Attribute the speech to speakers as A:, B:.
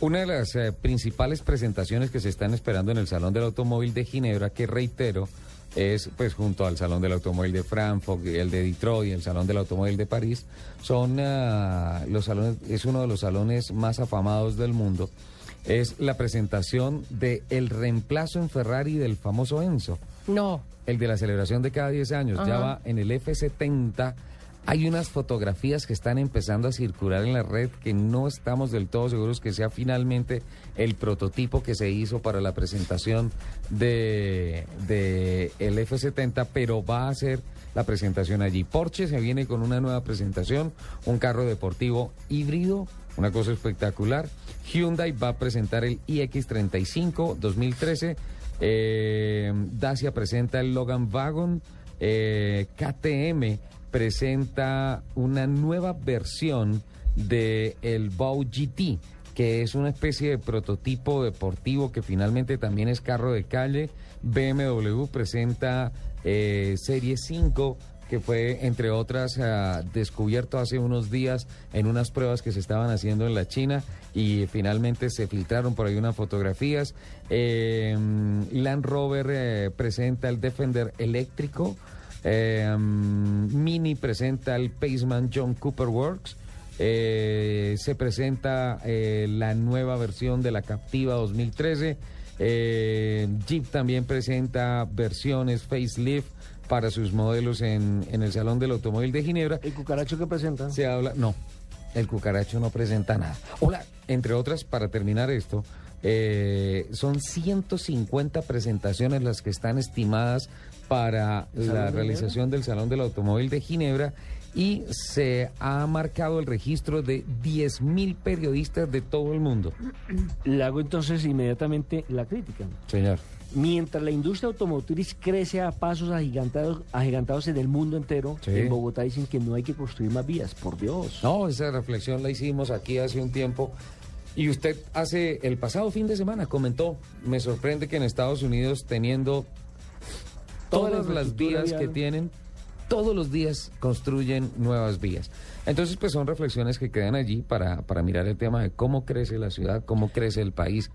A: Una de las eh, principales presentaciones que se están esperando en el Salón del Automóvil de Ginebra, que reitero, es pues junto al Salón del Automóvil de Frankfurt, el de Detroit, el Salón del Automóvil de París, son ah, los salones, es uno de los salones más afamados del mundo. Es la presentación de el reemplazo en Ferrari del famoso Enzo.
B: No.
A: El de la celebración de cada 10 años. Ya va en el F70. Hay unas fotografías que están empezando a circular en la red que no estamos del todo seguros que sea finalmente el prototipo que se hizo para la presentación de, de el F70, pero va a ser la presentación allí. Porsche se viene con una nueva presentación, un carro deportivo híbrido, una cosa espectacular. Hyundai va a presentar el iX35 2013. Eh, Dacia presenta el Logan Wagon. Eh, KTM presenta una nueva versión de el Bow GT, que es una especie de prototipo deportivo que finalmente también es carro de calle. BMW presenta eh, Serie 5 que fue, entre otras, ah, descubierto hace unos días en unas pruebas que se estaban haciendo en la China y finalmente se filtraron por ahí unas fotografías. Eh, Land Rover eh, presenta el Defender eléctrico. Eh, Mini presenta el Paceman John Cooper Works. Eh, se presenta eh, la nueva versión de la Captiva 2013. Eh, Jeep también presenta versiones facelift para sus modelos en, en el Salón del Automóvil de Ginebra.
B: ¿El cucaracho que presenta?
A: Se habla, no, el cucaracho no presenta nada. Hola, entre otras, para terminar esto, eh, son 150 presentaciones las que están estimadas para
B: ¿El Salón
A: la realización del Salón del Automóvil de Ginebra y se ha marcado el registro de 10.000 periodistas de todo el mundo.
B: Le hago entonces inmediatamente la crítica.
A: Señor.
B: Mientras la industria automotriz crece a pasos agigantados, agigantados en el mundo entero,
A: Sí.
B: en Bogotá dicen que no hay que construir más vías, por Dios.
A: No, esa reflexión la hicimos aquí hace un tiempo. Y usted hace el pasado fin de semana comentó, me sorprende que en Estados Unidos teniendo todas las vías que tienen, todos los días construyen nuevas vías. Entonces, pues son reflexiones que quedan allí para, para mirar el tema de cómo crece la ciudad, cómo crece el país,